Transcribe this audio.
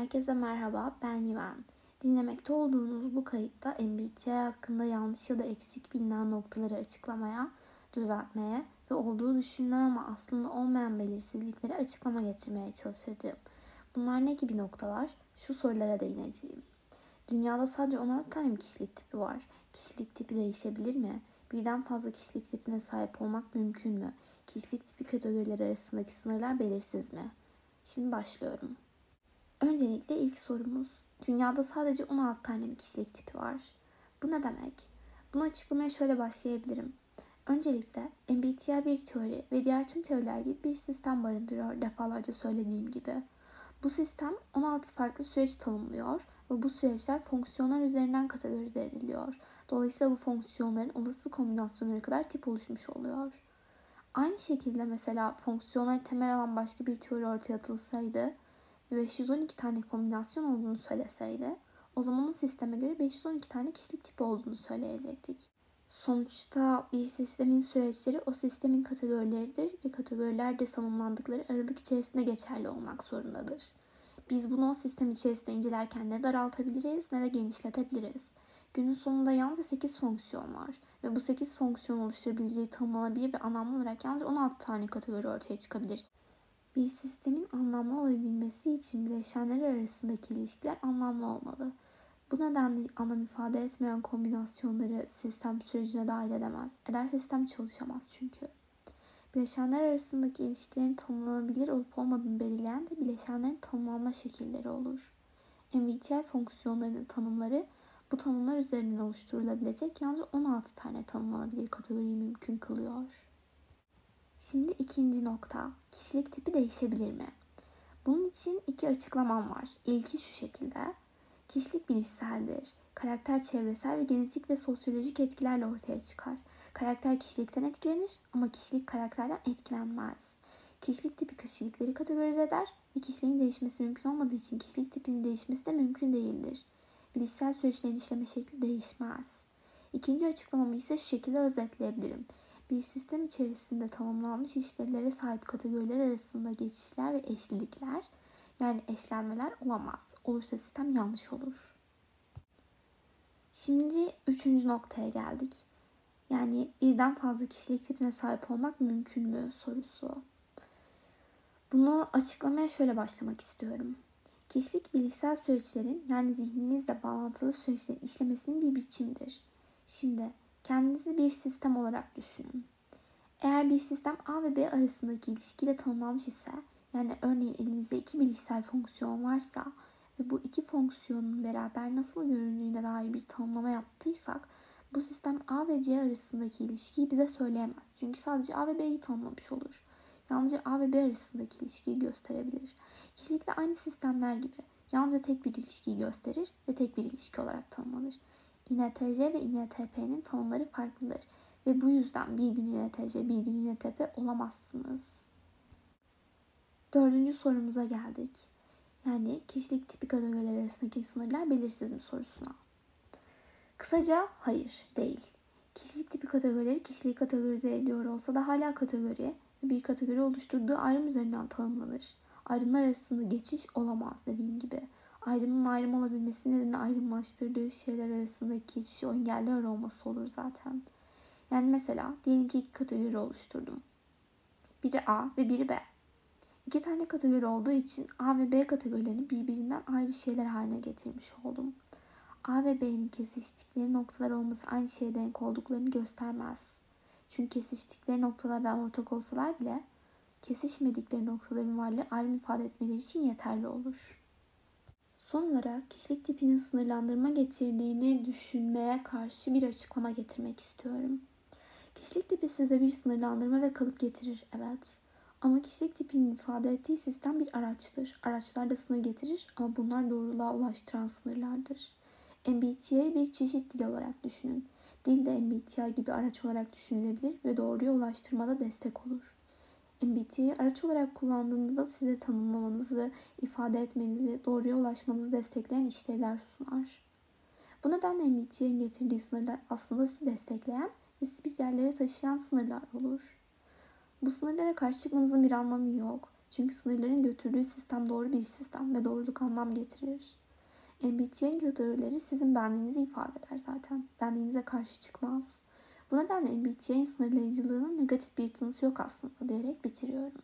Herkese merhaba, ben Yiven. Dinlemekte olduğunuz bu kayıtta MBTI hakkında yanlış ya da eksik bilinen noktaları açıklamaya, düzeltmeye ve olduğu düşünülen ama aslında olmayan belirsizlikleri açıklama getirmeye çalışacağım. Bunlar ne gibi noktalar? Şu sorulara değineceğim. Dünyada sadece 16 tane kişilik tipi var? Kişilik tipi değişebilir mi? Birden fazla kişilik tipine sahip olmak mümkün mü? Kişilik tipi kategorileri arasındaki sınırlar belirsiz mi? Şimdi başlıyorum. Öncelikle ilk sorumuz. Dünyada sadece 16 tane mi kişilik tipi var? Bu ne demek? Bunu açıklamaya şöyle başlayabilirim. Öncelikle MBTI bir teori ve diğer tüm teoriler gibi bir sistem barındırıyor defalarca söylediğim gibi. Bu sistem 16 farklı süreç tanımlıyor ve bu süreçler fonksiyonlar üzerinden kategorize ediliyor. Dolayısıyla bu fonksiyonların olası kombinasyonları kadar tip oluşmuş oluyor. Aynı şekilde mesela fonksiyonları temel alan başka bir teori ortaya atılsaydı 512 tane kombinasyon olduğunu söyleseydi o zaman o sisteme göre 512 tane kişilik tipi olduğunu söyleyecektik. Sonuçta bir sistemin süreçleri o sistemin kategorileridir ve kategoriler de tanımlandıkları aralık içerisinde geçerli olmak zorundadır. Biz bunu o sistem içerisinde incelerken ne daraltabiliriz ne de genişletebiliriz. Günün sonunda yalnızca 8 fonksiyon var ve bu 8 fonksiyon oluşturabileceği tanımlanabilir ve anlamlı olarak yalnızca 16 tane kategori ortaya çıkabilir. Bir sistemin anlamlı olabilmesi için bileşenler arasındaki ilişkiler anlamlı olmalı. Bu nedenle anlam ifade etmeyen kombinasyonları sistem sürecine dahil edemez. Eder sistem çalışamaz çünkü. Bileşenler arasındaki ilişkilerin tanımlanabilir olup olmadığını belirleyen de bileşenlerin tanımlanma şekilleri olur. MBTI fonksiyonlarının tanımları bu tanımlar üzerinden oluşturulabilecek yalnızca 16 tane tanımlanabilir kategoriyi mümkün kılıyor. Şimdi ikinci nokta. Kişilik tipi değişebilir mi? Bunun için iki açıklamam var. İlki şu şekilde. Kişilik bilişseldir. Karakter çevresel ve genetik ve sosyolojik etkilerle ortaya çıkar. Karakter kişilikten etkilenir ama kişilik karakterden etkilenmez. Kişilik tipi kişilikleri kategorize eder ve kişiliğin değişmesi mümkün olmadığı için kişilik tipinin değişmesi de mümkün değildir. Bilişsel süreçlerin işleme şekli değişmez. İkinci açıklamamı ise şu şekilde özetleyebilirim bir sistem içerisinde tamamlanmış işlevlere sahip kategoriler arasında geçişler ve eşlilikler yani eşlenmeler olamaz. Olursa sistem yanlış olur. Şimdi üçüncü noktaya geldik. Yani birden fazla kişilik tipine sahip olmak mümkün mü sorusu. Bunu açıklamaya şöyle başlamak istiyorum. Kişilik bilişsel süreçlerin yani zihninizle bağlantılı süreçlerin işlemesinin bir biçimidir. Şimdi Kendinizi bir sistem olarak düşünün. Eğer bir sistem A ve B arasındaki ilişkiyle tanımlanmış ise, yani örneğin elimizde iki bilişsel fonksiyon varsa ve bu iki fonksiyonun beraber nasıl göründüğüne dair bir tanımlama yaptıysak, bu sistem A ve C arasındaki ilişkiyi bize söyleyemez. Çünkü sadece A ve B'yi tanımlamış olur. Yalnızca A ve B arasındaki ilişkiyi gösterebilir. Kişilikle aynı sistemler gibi yalnızca tek bir ilişkiyi gösterir ve tek bir ilişki olarak tanımlanır. INTJ ve INTP'nin tanımları farklıdır ve bu yüzden bir gün INTJ bir gün INTP olamazsınız. Dördüncü sorumuza geldik. Yani kişilik tipi kategoriler arasındaki sınırlar belirsiz mi sorusuna. Kısaca hayır, değil. Kişilik tipi kategorileri kişiliği kategorize ediyor olsa da hala kategori bir kategori oluşturduğu ayrım üzerinden tanımlanır. Ayrımlar arasında geçiş olamaz dediğim gibi ayrımın ayrım olabilmesi nedeni ayrımlaştırdığı şeyler arasındaki geçişi engelliyor olması olur zaten. Yani mesela diyelim ki iki kategori oluşturdum. Biri A ve biri B. İki tane kategori olduğu için A ve B kategorilerini birbirinden ayrı şeyler haline getirmiş oldum. A ve B'nin kesiştikleri noktalar olması aynı şeye denk olduklarını göstermez. Çünkü kesiştikleri noktalardan ortak olsalar bile kesişmedikleri noktaların varlığı ayrım ifade etmeleri için yeterli olur. Son olarak kişilik tipinin sınırlandırma getirdiğini düşünmeye karşı bir açıklama getirmek istiyorum. Kişilik tipi size bir sınırlandırma ve kalıp getirir, evet. Ama kişilik tipinin ifade ettiği sistem bir araçtır. Araçlar da sınır getirir ama bunlar doğruluğa ulaştıran sınırlardır. MBTI'yi bir çeşit dil olarak düşünün. Dil de MBTI gibi araç olarak düşünülebilir ve doğruya ulaştırmada destek olur. MBTI'yi araç olarak kullandığınızda size tanımlamanızı, ifade etmenizi, doğruya ulaşmanızı destekleyen işlevler sunar. Bu nedenle MBTI'nin getirdiği sınırlar aslında sizi destekleyen ve sizi bir yerlere taşıyan sınırlar olur. Bu sınırlara karşı çıkmanızın bir anlamı yok. Çünkü sınırların götürdüğü sistem doğru bir sistem ve doğruluk anlam getirir. MBTI teorileri sizin benliğinizi ifade eder zaten. Benliğinize karşı çıkmaz. Bu nedenle MBTI'nin sınırlayıcılığının negatif bir tınısı yok aslında diyerek bitiriyorum.